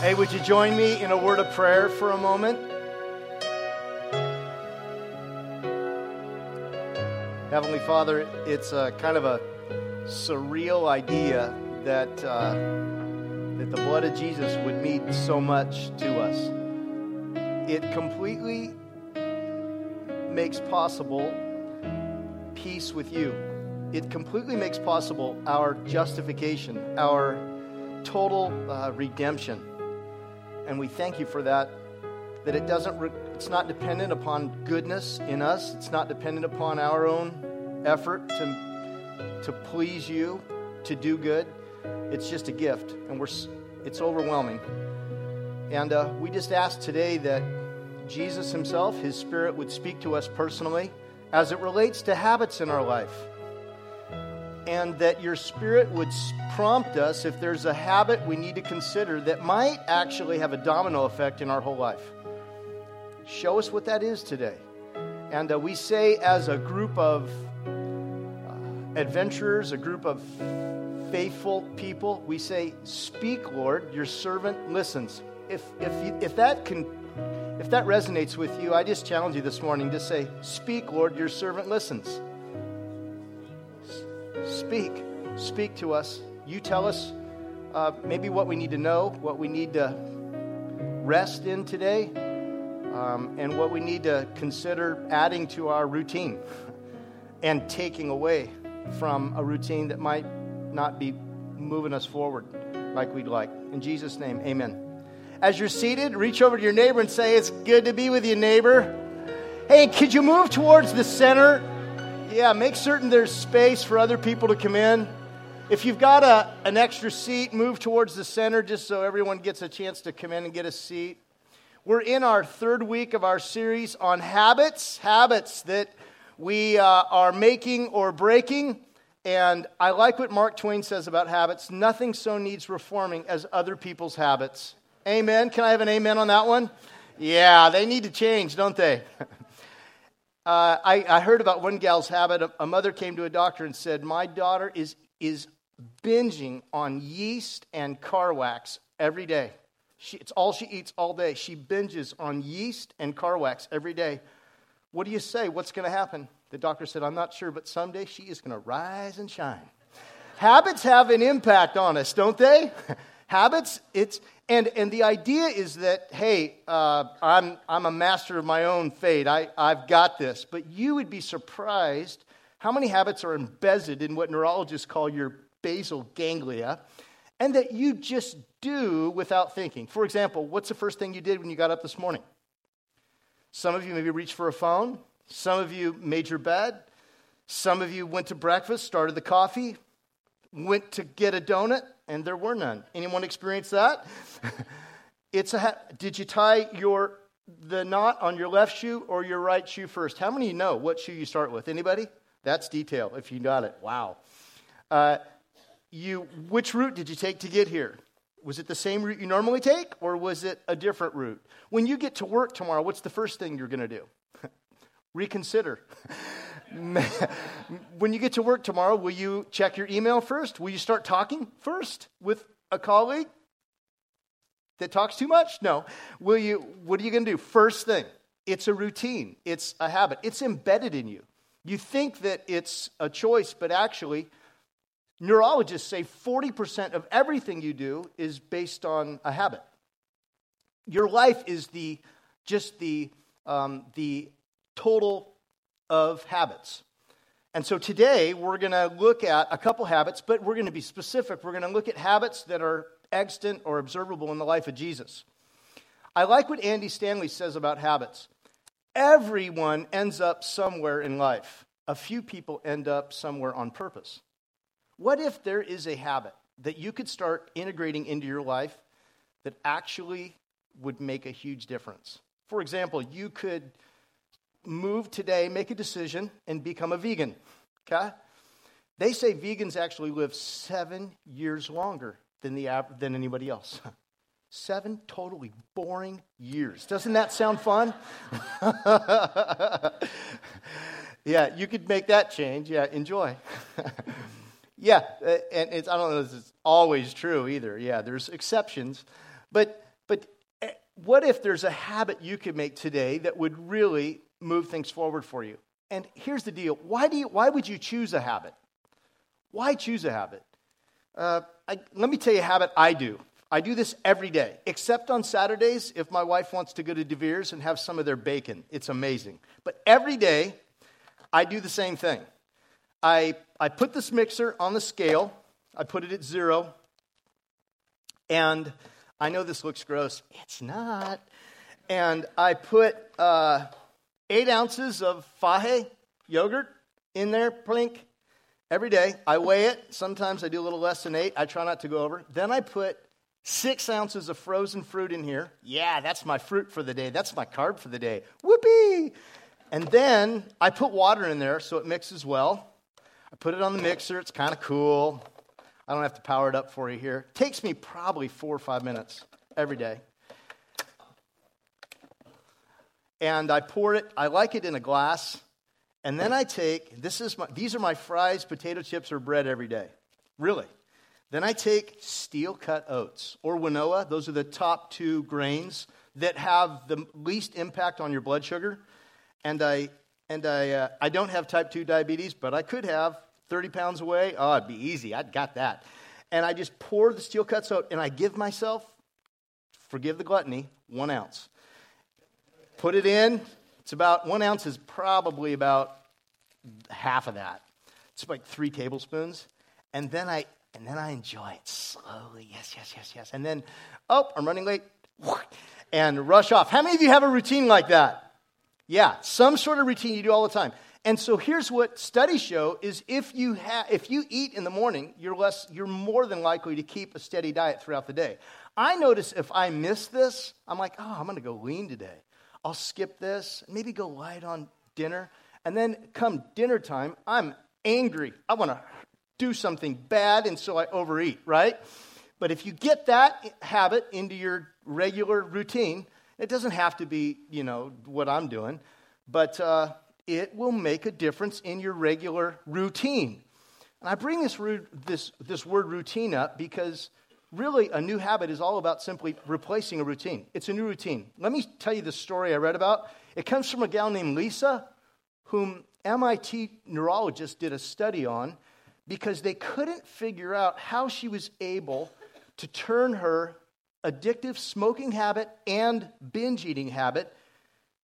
Hey, would you join me in a word of prayer for a moment? Heavenly Father, it's a kind of a surreal idea that, uh, that the blood of Jesus would mean so much to us. It completely makes possible peace with you. It completely makes possible our justification, our total uh, redemption. And we thank you for that. That it doesn't, re- it's not dependent upon goodness in us. It's not dependent upon our own effort to, to please you, to do good. It's just a gift, and we're, it's overwhelming. And uh, we just ask today that Jesus Himself, His Spirit, would speak to us personally as it relates to habits in our life and that your spirit would prompt us if there's a habit we need to consider that might actually have a domino effect in our whole life. Show us what that is today. And uh, we say, as a group of uh, adventurers, a group of faithful people, we say, Speak, Lord, your servant listens. If, if, you, if, that can, if that resonates with you, I just challenge you this morning to say, Speak, Lord, your servant listens. Speak. Speak to us. You tell us uh, maybe what we need to know, what we need to rest in today, um, and what we need to consider adding to our routine and taking away from a routine that might not be moving us forward like we'd like. In Jesus' name, amen. As you're seated, reach over to your neighbor and say, It's good to be with you, neighbor. Hey, could you move towards the center? Yeah, make certain there's space for other people to come in. If you've got a, an extra seat, move towards the center just so everyone gets a chance to come in and get a seat. We're in our third week of our series on habits, habits that we uh, are making or breaking. And I like what Mark Twain says about habits nothing so needs reforming as other people's habits. Amen. Can I have an amen on that one? Yeah, they need to change, don't they? Uh, I, I, heard about one gal's habit. A, a, mother came to a doctor and said, My daughter is, is binging on yeast and car wax every day. She, it's all she eats all day. She binges on yeast and car wax every day. What do you say? What's going to happen? The doctor said, I'm not sure, but someday she is going to rise and shine. Habits have an impact on us, don't they? Habits, it's, and, and the idea is that, hey, uh, I'm, I'm a master of my own fate. I, I've got this. But you would be surprised how many habits are embedded in what neurologists call your basal ganglia and that you just do without thinking. For example, what's the first thing you did when you got up this morning? Some of you maybe reached for a phone. Some of you made your bed. Some of you went to breakfast, started the coffee, went to get a donut and there were none. Anyone experience that? it's a ha- did you tie your the knot on your left shoe or your right shoe first? How many know what shoe you start with? Anybody? That's detail. If you got it, wow. Uh, you which route did you take to get here? Was it the same route you normally take, or was it a different route? When you get to work tomorrow, what's the first thing you're going to do? Reconsider. when you get to work tomorrow, will you check your email first? Will you start talking first with a colleague that talks too much? No. Will you what are you going to do? First thing. It's a routine. It's a habit. It's embedded in you. You think that it's a choice, but actually neurologists say 40% of everything you do is based on a habit. Your life is the just the um, the total of habits. And so today we're going to look at a couple habits, but we're going to be specific. We're going to look at habits that are extant or observable in the life of Jesus. I like what Andy Stanley says about habits. Everyone ends up somewhere in life. A few people end up somewhere on purpose. What if there is a habit that you could start integrating into your life that actually would make a huge difference? For example, you could move today, make a decision, and become a vegan. Okay? They say vegans actually live seven years longer than, the, than anybody else. Seven totally boring years. Doesn't that sound fun? yeah, you could make that change. Yeah, enjoy. yeah, uh, and I don't know if it's always true either. Yeah, there's exceptions. But, but what if there's a habit you could make today that would really move things forward for you? And here's the deal why, do you, why would you choose a habit? Why choose a habit? Uh, I, let me tell you a habit I do. I do this every day, except on Saturdays if my wife wants to go to DeVere's and have some of their bacon. It's amazing. But every day, I do the same thing. I, I put this mixer on the scale, I put it at zero, and I know this looks gross. It's not. And I put uh, eight ounces of Fage yogurt in there, plink, every day. I weigh it. Sometimes I do a little less than eight. I try not to go over. Then I put six ounces of frozen fruit in here. Yeah, that's my fruit for the day. That's my carb for the day. Whoopee! And then I put water in there so it mixes well. I put it on the mixer. It's kind of cool. I don't have to power it up for you here. It takes me probably four or five minutes every day. And I pour it, I like it in a glass. And then I take, this is my, these are my fries, potato chips, or bread every day. Really. Then I take steel cut oats or quinoa. Those are the top two grains that have the least impact on your blood sugar. And I, and I, uh, I don't have type 2 diabetes, but I could have 30 pounds away. Oh, it'd be easy. I'd got that. And I just pour the steel cut oat and I give myself, forgive the gluttony, one ounce. Put it in. It's about one ounce is probably about half of that. It's like three tablespoons. And then I and then I enjoy it slowly. Yes, yes, yes, yes. And then, oh, I'm running late. And rush off. How many of you have a routine like that? Yeah, some sort of routine you do all the time. And so here's what studies show is if you ha- if you eat in the morning, you're less you're more than likely to keep a steady diet throughout the day. I notice if I miss this, I'm like, "Oh, I'm going to go lean today. I'll skip this, maybe go light on dinner." And then come dinner time, I'm angry. I want to do something bad and so I overeat, right? But if you get that habit into your regular routine, it doesn't have to be, you know, what I'm doing, but uh, it will make a difference in your regular routine. And I bring this, this, this word routine up because really a new habit is all about simply replacing a routine. It's a new routine. Let me tell you the story I read about. It comes from a gal named Lisa, whom MIT neurologists did a study on because they couldn't figure out how she was able to turn her addictive smoking habit and binge eating habit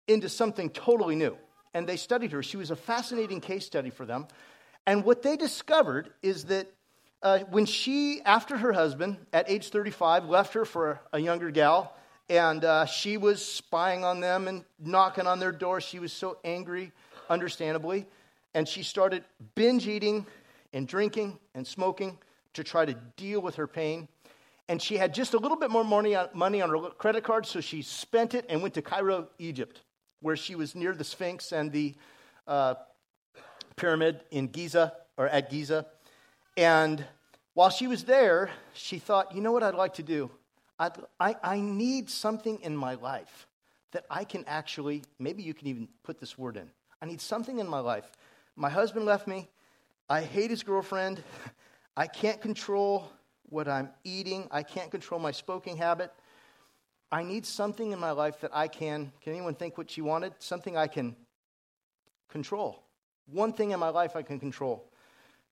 into something totally new and they studied her. She was a fascinating case study for them. And what they discovered is that uh, when she, after her husband, at age 35, left her for a younger gal, and uh, she was spying on them and knocking on their door, she was so angry, understandably. And she started binge eating and drinking and smoking to try to deal with her pain. And she had just a little bit more money on, money on her credit card, so she spent it and went to Cairo, Egypt where she was near the Sphinx and the uh, pyramid in Giza, or at Giza. And while she was there, she thought, you know what I'd like to do? I'd, I, I need something in my life that I can actually, maybe you can even put this word in. I need something in my life. My husband left me. I hate his girlfriend. I can't control what I'm eating. I can't control my smoking habit. I need something in my life that I can. Can anyone think what she wanted? Something I can control. One thing in my life I can control.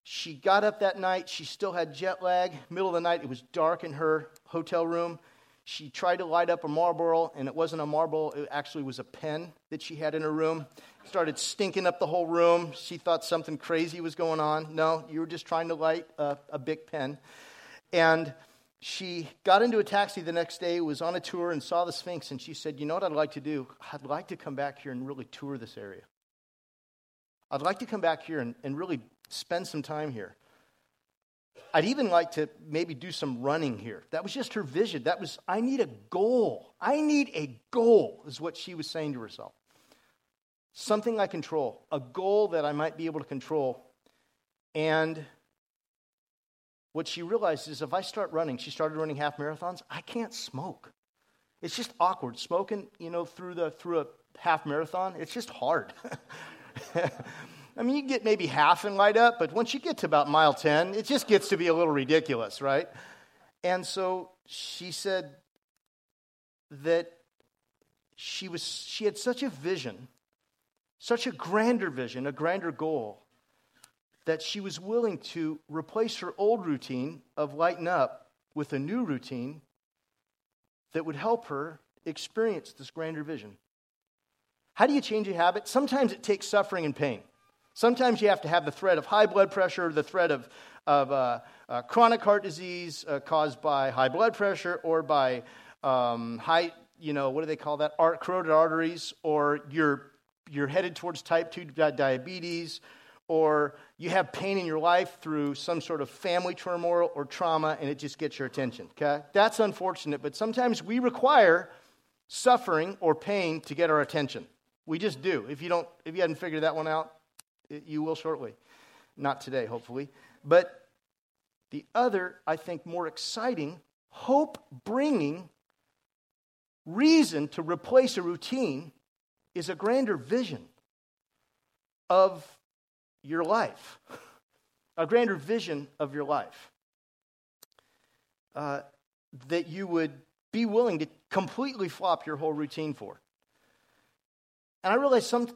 She got up that night. She still had jet lag. Middle of the night, it was dark in her hotel room. She tried to light up a Marlboro, and it wasn't a Marlboro. It actually was a pen that she had in her room. Started stinking up the whole room. She thought something crazy was going on. No, you were just trying to light a, a big pen. And she got into a taxi the next day, was on a tour, and saw the Sphinx. And she said, You know what I'd like to do? I'd like to come back here and really tour this area. I'd like to come back here and, and really spend some time here. I'd even like to maybe do some running here. That was just her vision. That was, I need a goal. I need a goal, is what she was saying to herself. Something I control, a goal that I might be able to control. And what she realized is if I start running, she started running half marathons, I can't smoke. It's just awkward. Smoking, you know, through, the, through a half marathon, it's just hard. I mean, you get maybe half and light up, but once you get to about mile 10, it just gets to be a little ridiculous, right? And so she said that she, was, she had such a vision, such a grander vision, a grander goal, that she was willing to replace her old routine of lighten up with a new routine that would help her experience this grander vision. How do you change a habit? Sometimes it takes suffering and pain. Sometimes you have to have the threat of high blood pressure, the threat of, of uh, uh, chronic heart disease uh, caused by high blood pressure or by um, high, you know, what do they call that? Art, corroded arteries, or you're, you're headed towards type 2 diabetes, or you have pain in your life through some sort of family turmoil or trauma, and it just gets your attention, okay? That's unfortunate, but sometimes we require suffering or pain to get our attention. We just do. If you, don't, if you hadn't figured that one out, you will shortly. Not today, hopefully. But the other, I think, more exciting, hope bringing reason to replace a routine is a grander vision of your life, a grander vision of your life. Uh, that you would be willing to completely flop your whole routine for. And I realize some,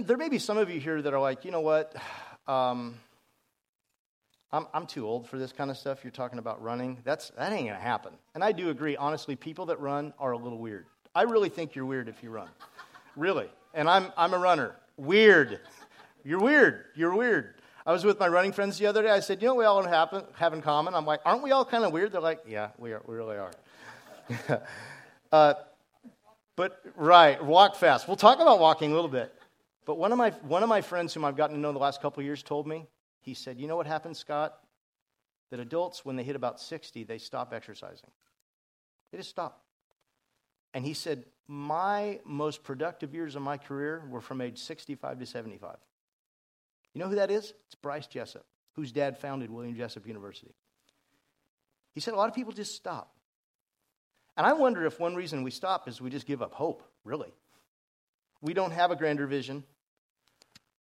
there may be some of you here that are like, you know what? Um, I'm, I'm too old for this kind of stuff. You're talking about running. That's, that ain't going to happen. And I do agree, honestly, people that run are a little weird. I really think you're weird if you run. really. And I'm, I'm a runner. Weird. You're weird. You're weird. I was with my running friends the other day. I said, you know what we all have, have in common? I'm like, aren't we all kind of weird? They're like, yeah, we, are, we really are. uh, but, right, walk fast. We'll talk about walking a little bit. But one of my, one of my friends whom I've gotten to know the last couple of years told me, he said, You know what happens, Scott? That adults, when they hit about 60, they stop exercising. They just stop. And he said, My most productive years of my career were from age 65 to 75. You know who that is? It's Bryce Jessup, whose dad founded William Jessup University. He said, A lot of people just stop. And I wonder if one reason we stop is we just give up hope, really. We don't have a grander vision,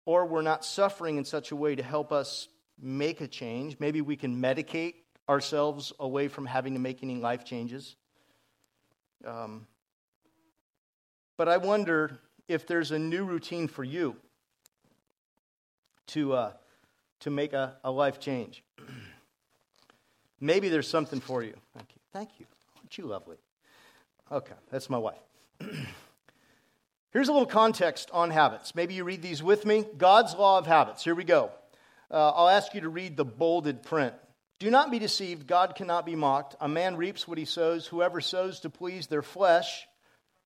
or we're not suffering in such a way to help us make a change. Maybe we can medicate ourselves away from having to make any life changes. Um, but I wonder if there's a new routine for you to, uh, to make a, a life change. Maybe there's something for you. Thank you. Thank you. Aren't you lovely? Okay, that's my wife. Here's a little context on habits. Maybe you read these with me. God's law of habits. Here we go. Uh, I'll ask you to read the bolded print. Do not be deceived. God cannot be mocked. A man reaps what he sows. Whoever sows to please their flesh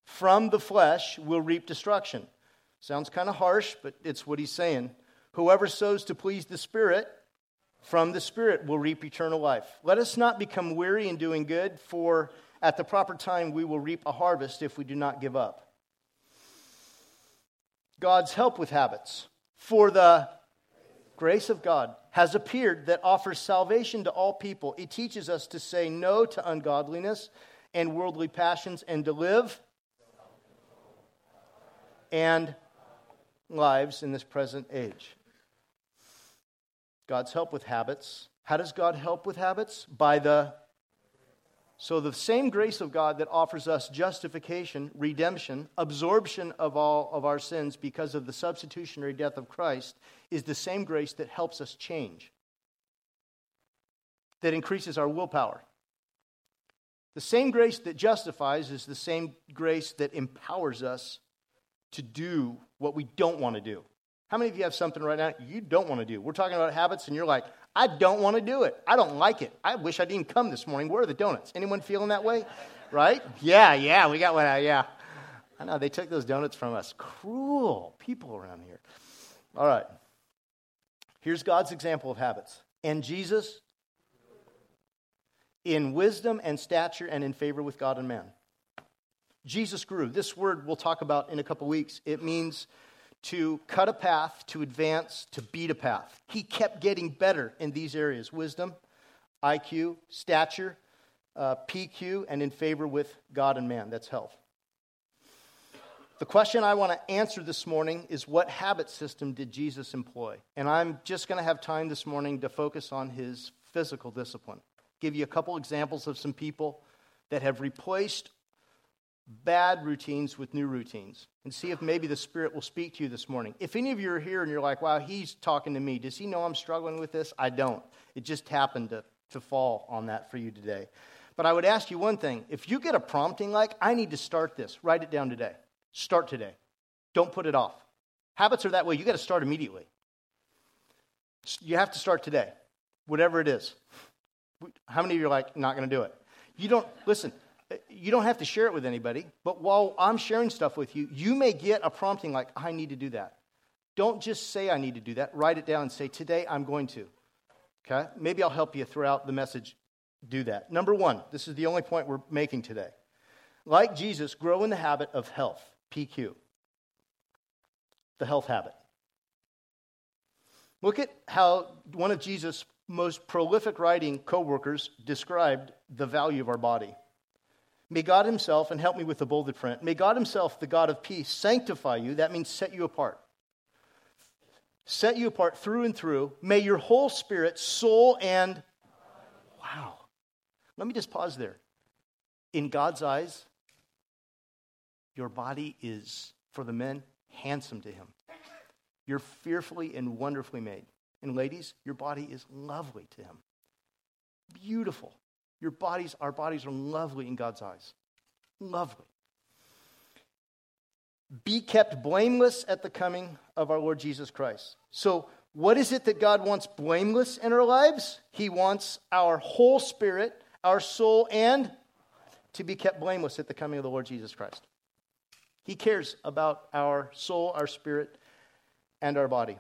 from the flesh will reap destruction. Sounds kind of harsh, but it's what he's saying. Whoever sows to please the Spirit from the Spirit will reap eternal life. Let us not become weary in doing good, for at the proper time we will reap a harvest if we do not give up. God's help with habits. For the grace of God has appeared that offers salvation to all people. It teaches us to say no to ungodliness and worldly passions and to live and lives in this present age. God's help with habits. How does God help with habits? By the so the same grace of God that offers us justification, redemption, absorption of all of our sins because of the substitutionary death of Christ is the same grace that helps us change. That increases our willpower. The same grace that justifies is the same grace that empowers us to do what we don't want to do. How many of you have something right now you don't want to do? We're talking about habits, and you're like, I don't want to do it. I don't like it. I wish I didn't come this morning. Where are the donuts? Anyone feeling that way? Right? Yeah, yeah, we got one. Uh, yeah. I know, they took those donuts from us. Cruel people around here. All right. Here's God's example of habits. And Jesus, in wisdom and stature and in favor with God and man. Jesus grew. This word we'll talk about in a couple weeks. It means to cut a path, to advance, to beat a path. He kept getting better in these areas wisdom, IQ, stature, uh, PQ, and in favor with God and man. That's health. The question I want to answer this morning is what habit system did Jesus employ? And I'm just going to have time this morning to focus on his physical discipline. Give you a couple examples of some people that have replaced bad routines with new routines and see if maybe the Spirit will speak to you this morning. If any of you are here and you're like, wow, he's talking to me, does he know I'm struggling with this? I don't. It just happened to, to fall on that for you today. But I would ask you one thing if you get a prompting like, I need to start this, write it down today. Start today. Don't put it off. Habits are that way. You got to start immediately. You have to start today, whatever it is. How many of you are like, not going to do it? You don't, listen, you don't have to share it with anybody, but while I'm sharing stuff with you, you may get a prompting like, I need to do that. Don't just say, I need to do that. Write it down and say, Today I'm going to. Okay? Maybe I'll help you throughout the message do that. Number one, this is the only point we're making today. Like Jesus, grow in the habit of health, PQ. The health habit. Look at how one of Jesus' most prolific writing co workers described the value of our body. May God Himself, and help me with the bolded print, may God Himself, the God of peace, sanctify you. That means set you apart. Set you apart through and through. May your whole spirit, soul, and. Wow. Let me just pause there. In God's eyes, your body is, for the men, handsome to Him. You're fearfully and wonderfully made. And ladies, your body is lovely to Him. Beautiful. Your bodies, our bodies are lovely in God's eyes. Lovely. Be kept blameless at the coming of our Lord Jesus Christ. So, what is it that God wants blameless in our lives? He wants our whole spirit, our soul, and to be kept blameless at the coming of the Lord Jesus Christ. He cares about our soul, our spirit, and our body.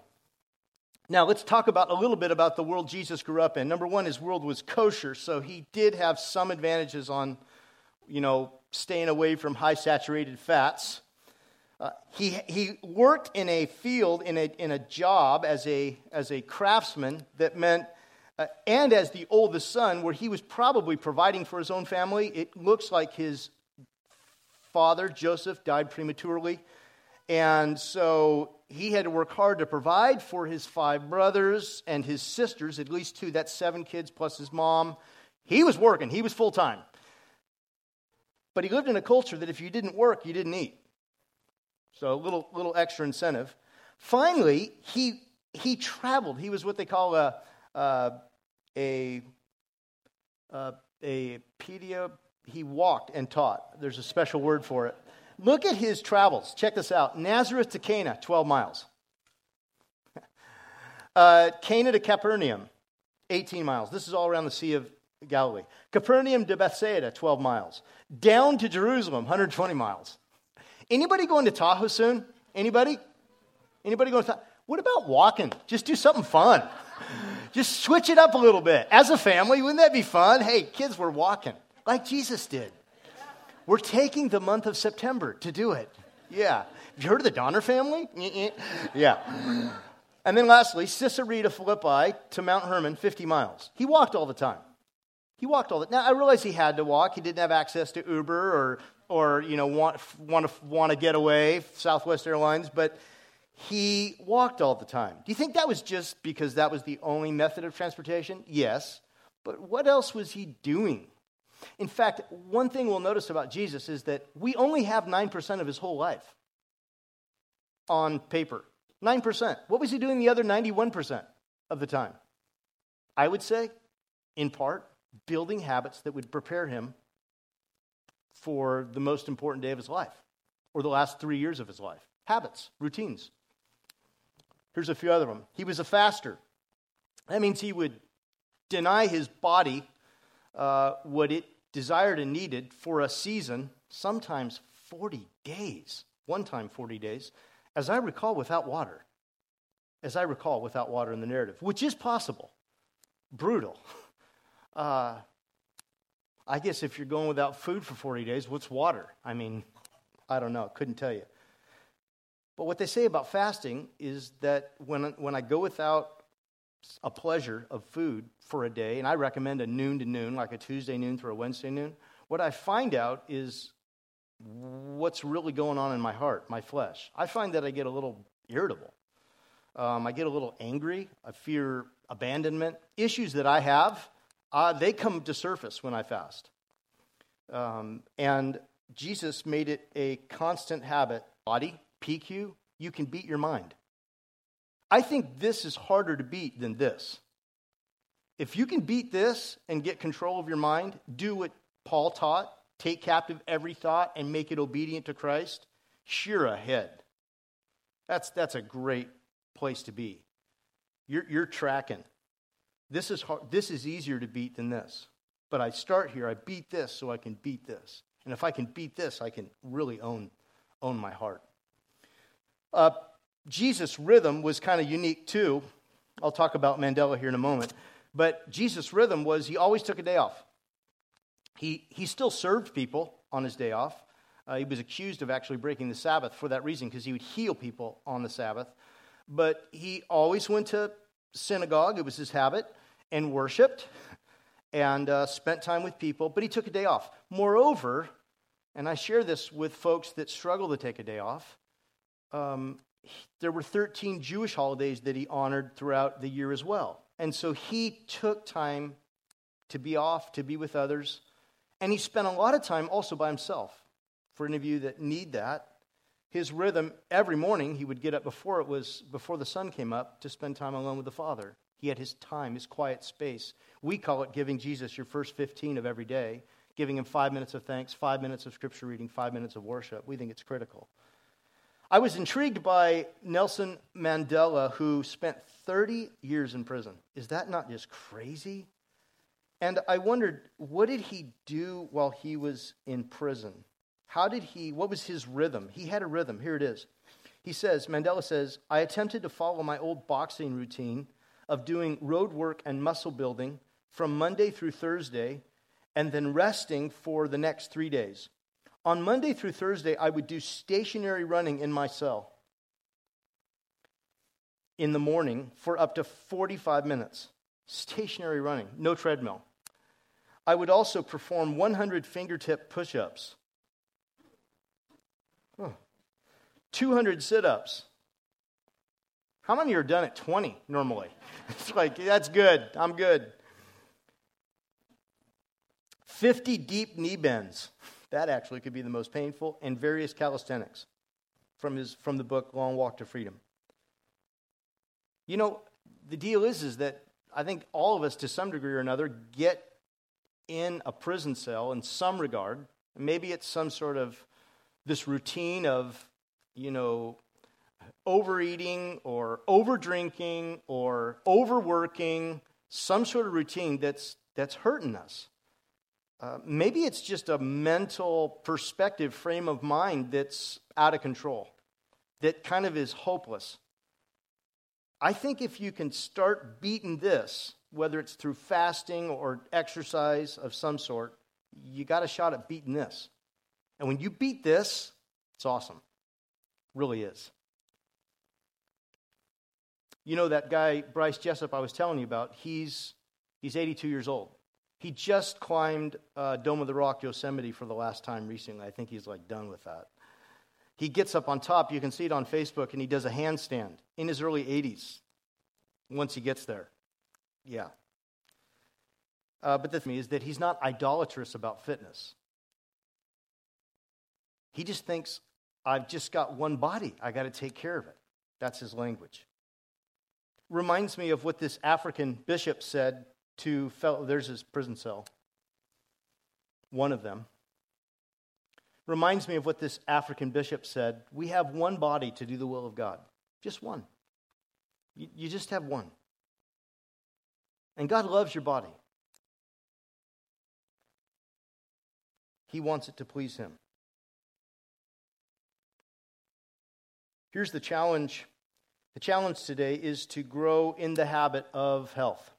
Now, let's talk about a little bit about the world Jesus grew up in. Number one, his world was kosher, so he did have some advantages on, you know, staying away from high saturated fats. Uh, he, he worked in a field, in a, in a job as a, as a craftsman that meant, uh, and as the oldest son, where he was probably providing for his own family. It looks like his father, Joseph, died prematurely. And so he had to work hard to provide for his five brothers and his sisters, at least two. That's seven kids plus his mom. He was working, he was full time. But he lived in a culture that if you didn't work, you didn't eat. So a little, little extra incentive. Finally, he, he traveled. He was what they call a, a, a, a, pedia. He walked and taught. There's a special word for it. Look at his travels. Check this out Nazareth to Cana, 12 miles. uh, Cana to Capernaum, 18 miles. This is all around the Sea of Galilee. Capernaum to Bethsaida, 12 miles. Down to Jerusalem, 120 miles. Anybody going to Tahoe soon? Anybody? Anybody going to Tahoe? What about walking? Just do something fun. Just switch it up a little bit. As a family, wouldn't that be fun? Hey, kids, we're walking like Jesus did. We're taking the month of September to do it. Yeah. Have you heard of the Donner family? yeah. And then lastly, Caesarea Philippi to Mount Hermon, 50 miles. He walked all the time. He walked all the Now, I realize he had to walk. He didn't have access to Uber or, or you know, want, want, to, want to get away, Southwest Airlines, but he walked all the time. Do you think that was just because that was the only method of transportation? Yes. But what else was he doing? In fact, one thing we'll notice about Jesus is that we only have 9% of his whole life on paper. 9%. What was he doing the other 91% of the time? I would say, in part, building habits that would prepare him for the most important day of his life or the last three years of his life. Habits, routines. Here's a few other them. He was a faster. That means he would deny his body uh, what it desired and needed for a season, sometimes 40 days, one time 40 days, as I recall, without water. As I recall, without water in the narrative, which is possible. Brutal. Uh, I guess if you're going without food for 40 days, what's water? I mean, I don't know, couldn't tell you. But what they say about fasting is that when, when I go without a pleasure of food for a day, and I recommend a noon to noon, like a Tuesday noon through a Wednesday noon, what I find out is what's really going on in my heart, my flesh. I find that I get a little irritable. Um, I get a little angry. I fear abandonment. Issues that I have, uh, they come to surface when I fast. Um, and Jesus made it a constant habit. Body, PQ, you can beat your mind. I think this is harder to beat than this. If you can beat this and get control of your mind, do what Paul taught, take captive every thought and make it obedient to Christ, sure ahead. That's, that's a great place to be. You're, you're tracking. This is, hard, this is easier to beat than this. But I start here, I beat this so I can beat this. And if I can beat this, I can really own, own my heart. Uh, Jesus' rhythm was kind of unique too. I'll talk about Mandela here in a moment. But Jesus' rhythm was he always took a day off. He, he still served people on his day off. Uh, he was accused of actually breaking the Sabbath for that reason because he would heal people on the Sabbath. But he always went to synagogue, it was his habit, and worshiped and uh, spent time with people, but he took a day off. Moreover, and I share this with folks that struggle to take a day off, um, there were 13 Jewish holidays that he honored throughout the year as well. And so he took time to be off, to be with others, and he spent a lot of time also by himself. For any of you that need that, his rhythm every morning he would get up before it was before the sun came up to spend time alone with the Father. He had his time, his quiet space. We call it giving Jesus your first 15 of every day, giving him five minutes of thanks, five minutes of scripture reading, five minutes of worship. We think it's critical. I was intrigued by Nelson Mandela, who spent 30 years in prison. Is that not just crazy? And I wondered, what did he do while he was in prison? How did he, what was his rhythm? He had a rhythm. Here it is. He says, Mandela says, I attempted to follow my old boxing routine of doing road work and muscle building from Monday through Thursday and then resting for the next three days. On Monday through Thursday, I would do stationary running in my cell in the morning for up to 45 minutes. Stationary running, no treadmill. I would also perform 100 fingertip push ups, 200 sit ups. How many are done at 20 normally? It's like, that's good. I'm good. 50 deep knee bends. That actually could be the most painful, and various calisthenics from, his, from the book Long Walk to Freedom. You know, the deal is, is that I think all of us, to some degree or another, get in a prison cell in some regard. Maybe it's some sort of this routine of, you know, overeating or overdrinking or overworking, some sort of routine that's, that's hurting us. Uh, maybe it's just a mental perspective, frame of mind that's out of control, that kind of is hopeless. I think if you can start beating this, whether it's through fasting or exercise of some sort, you got a shot at beating this. And when you beat this, it's awesome. Really is. You know that guy, Bryce Jessup, I was telling you about, he's, he's 82 years old. He just climbed uh, Dome of the Rock, Yosemite for the last time recently. I think he's like done with that. He gets up on top, you can see it on Facebook, and he does a handstand in his early 80s once he gets there. Yeah. Uh, but the thing is that he's not idolatrous about fitness. He just thinks, I've just got one body, I got to take care of it. That's his language. Reminds me of what this African bishop said to fellow, there's his prison cell, one of them. Reminds me of what this African bishop said. We have one body to do the will of God, just one. You, you just have one. And God loves your body, He wants it to please Him. Here's the challenge. The challenge today is to grow in the habit of health.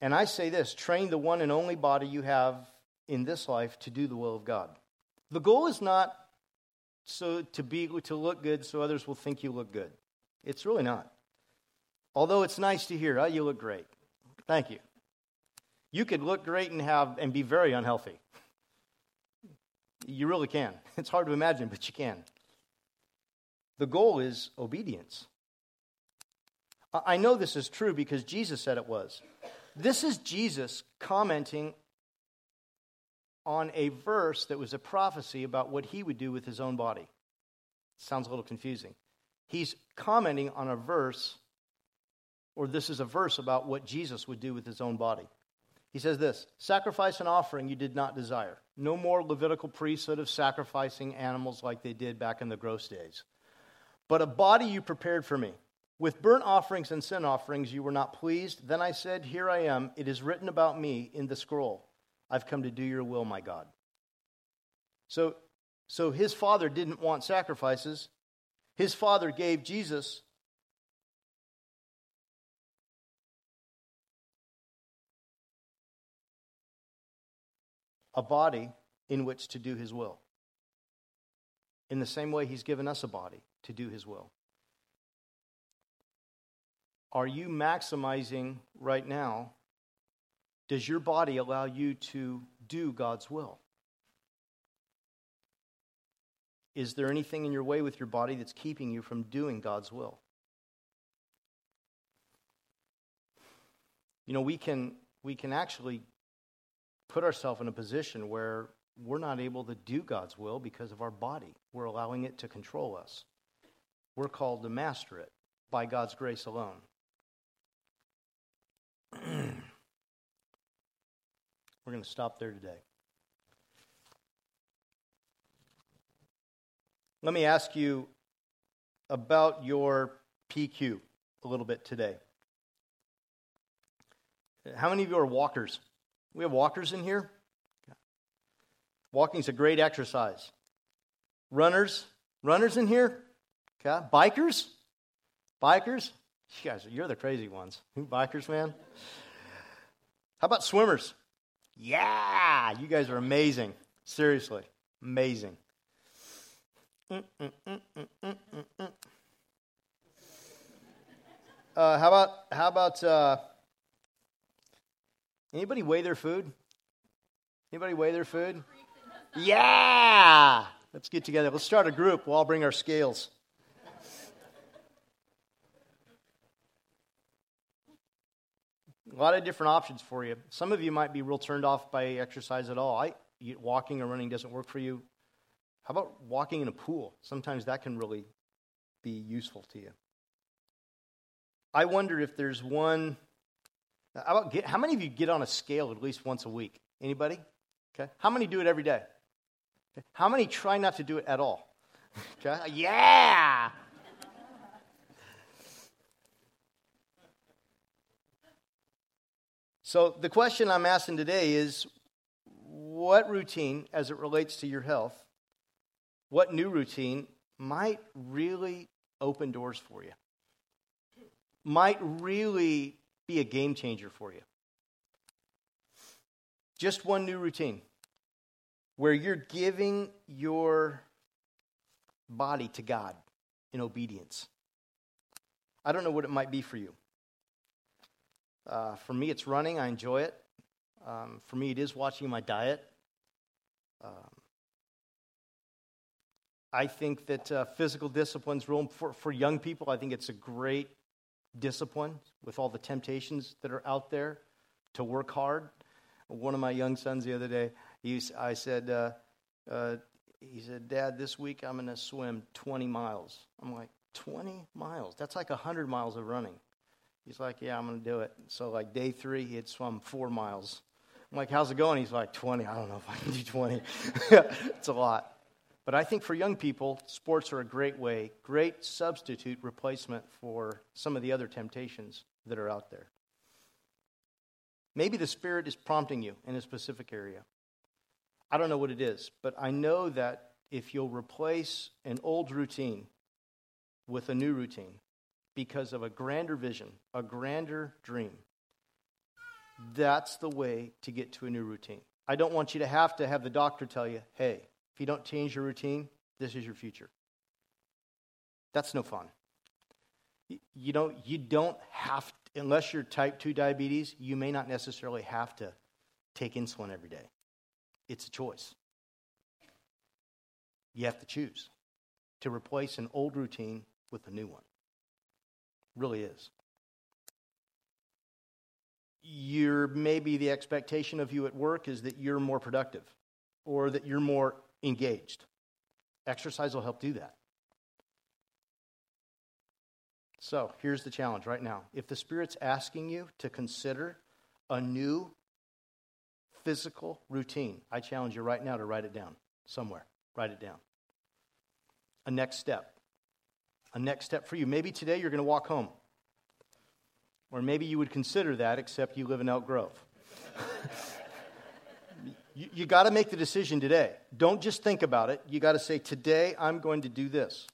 And I say this train the one and only body you have in this life to do the will of God. The goal is not so to be to look good so others will think you look good. It's really not. Although it's nice to hear, oh, you look great. Thank you. You could look great and have and be very unhealthy. You really can. It's hard to imagine, but you can. The goal is obedience. I know this is true because Jesus said it was. This is Jesus commenting on a verse that was a prophecy about what he would do with his own body. Sounds a little confusing. He's commenting on a verse, or this is a verse about what Jesus would do with his own body. He says this Sacrifice and offering you did not desire. No more Levitical priesthood of sacrificing animals like they did back in the gross days. But a body you prepared for me. With burnt offerings and sin offerings you were not pleased. Then I said, Here I am. It is written about me in the scroll. I've come to do your will, my God. So, so his father didn't want sacrifices. His father gave Jesus a body in which to do his will. In the same way, he's given us a body to do his will. Are you maximizing right now does your body allow you to do God's will? Is there anything in your way with your body that's keeping you from doing God's will? You know, we can we can actually put ourselves in a position where we're not able to do God's will because of our body. We're allowing it to control us. We're called to master it by God's grace alone. We're going to stop there today. Let me ask you about your PQ a little bit today. How many of you are walkers? We have walkers in here? Walking is a great exercise. Runners? Runners in here? Okay. Bikers? Bikers? You guys, you're the crazy ones. Who bikers, man. How about swimmers? Yeah, you guys are amazing. Seriously, amazing. Uh, how about how about uh, anybody weigh their food? Anybody weigh their food? Yeah. Let's get together. Let's start a group. We'll all bring our scales. A lot of different options for you. Some of you might be real turned off by exercise at all. I, walking or running doesn't work for you. How about walking in a pool? Sometimes that can really be useful to you. I wonder if there's one. How, about get, how many of you get on a scale at least once a week? Anybody? Okay. How many do it every day? Okay. How many try not to do it at all? Okay. Yeah. So, the question I'm asking today is what routine, as it relates to your health, what new routine might really open doors for you? Might really be a game changer for you? Just one new routine where you're giving your body to God in obedience. I don't know what it might be for you. Uh, for me, it's running. I enjoy it. Um, for me, it is watching my diet. Um, I think that uh, physical discipline's real for, for young people. I think it's a great discipline with all the temptations that are out there to work hard. One of my young sons the other day, I said, uh, uh, he said, Dad, this week I'm going to swim 20 miles. I'm like, 20 miles? That's like 100 miles of running. He's like, Yeah, I'm going to do it. So, like, day three, he had swum four miles. I'm like, How's it going? He's like, 20. I don't know if I can do 20. it's a lot. But I think for young people, sports are a great way, great substitute replacement for some of the other temptations that are out there. Maybe the Spirit is prompting you in a specific area. I don't know what it is, but I know that if you'll replace an old routine with a new routine, because of a grander vision, a grander dream. That's the way to get to a new routine. I don't want you to have to have the doctor tell you, hey, if you don't change your routine, this is your future. That's no fun. You don't, you don't have, to, unless you're type 2 diabetes, you may not necessarily have to take insulin every day. It's a choice. You have to choose to replace an old routine with a new one really is. Your maybe the expectation of you at work is that you're more productive. or that you're more engaged. Exercise will help do that. So here's the challenge right now. If the Spirit's asking you to consider a new physical routine, I challenge you right now to write it down somewhere. Write it down. A next step. A next step for you. Maybe today you're going to walk home. Or maybe you would consider that, except you live in Elk Grove. you, you got to make the decision today. Don't just think about it. You got to say, Today I'm going to do this.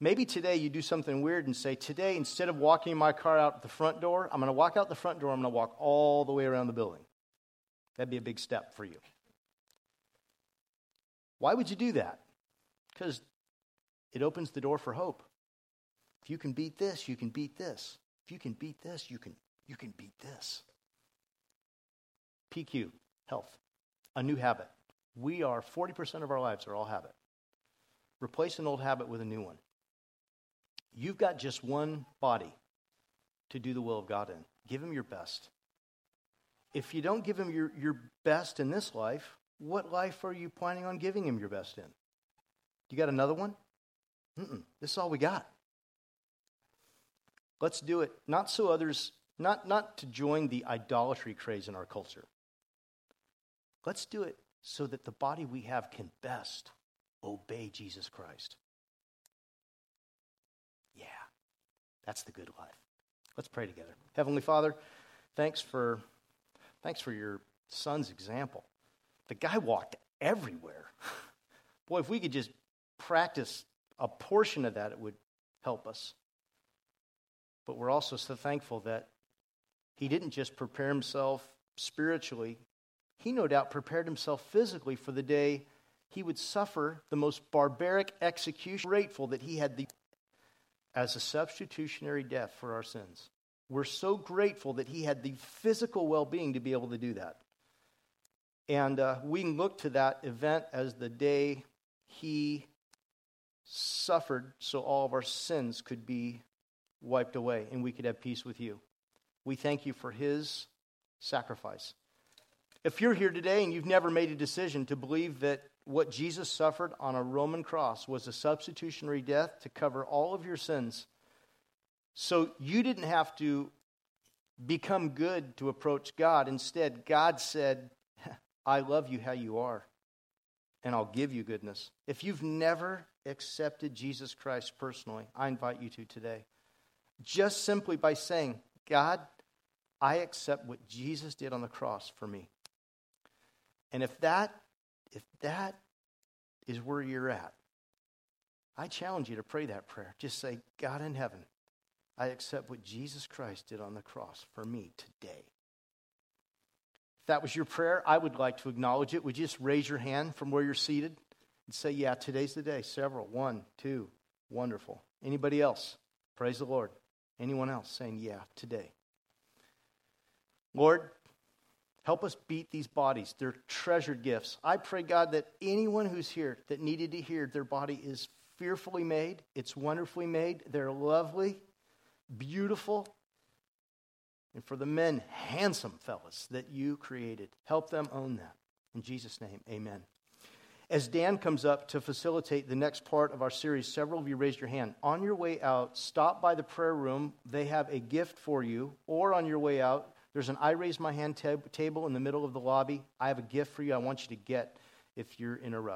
Maybe today you do something weird and say, Today, instead of walking my car out the front door, I'm going to walk out the front door, I'm going to walk all the way around the building. That'd be a big step for you. Why would you do that? Because it opens the door for hope. If you can beat this, you can beat this. If you can beat this, you can, you can beat this. PQ, health, a new habit. We are 40% of our lives are all habit. Replace an old habit with a new one. You've got just one body to do the will of God in. Give him your best. If you don't give him your, your best in this life, what life are you planning on giving him your best in? You got another one? Mm-mm, this is all we got. Let's do it, not so others, not, not to join the idolatry craze in our culture. Let's do it so that the body we have can best obey Jesus Christ. Yeah, that's the good life. Let's pray together. Heavenly Father, thanks for, thanks for your son's example. The guy walked everywhere. Boy, if we could just practice a portion of that, it would help us. But we're also so thankful that he didn't just prepare himself spiritually, he no doubt prepared himself physically for the day he would suffer the most barbaric execution. Grateful that he had the as a substitutionary death for our sins. We're so grateful that he had the physical well being to be able to do that. And uh, we look to that event as the day he suffered so all of our sins could be wiped away and we could have peace with you. We thank you for his sacrifice. If you're here today and you've never made a decision to believe that what Jesus suffered on a Roman cross was a substitutionary death to cover all of your sins, so you didn't have to become good to approach God. Instead, God said, I love you how you are, and I'll give you goodness. If you've never accepted Jesus Christ personally, I invite you to today. Just simply by saying, God, I accept what Jesus did on the cross for me. And if that if that is where you're at, I challenge you to pray that prayer. Just say, God in heaven, I accept what Jesus Christ did on the cross for me today. If that was your prayer, I would like to acknowledge it. Would you just raise your hand from where you're seated? And say, Yeah, today's the day. Several. One, two. Wonderful. Anybody else? Praise the Lord. Anyone else saying, Yeah, today? Lord, help us beat these bodies. They're treasured gifts. I pray, God, that anyone who's here that needed to hear their body is fearfully made, it's wonderfully made, they're lovely, beautiful. And for the men, handsome fellas that you created, help them own that. In Jesus' name, amen. As Dan comes up to facilitate the next part of our series, several of you raised your hand. On your way out, stop by the prayer room. They have a gift for you. Or on your way out, there's an I raise my hand tab- table in the middle of the lobby. I have a gift for you I want you to get if you're in a rush.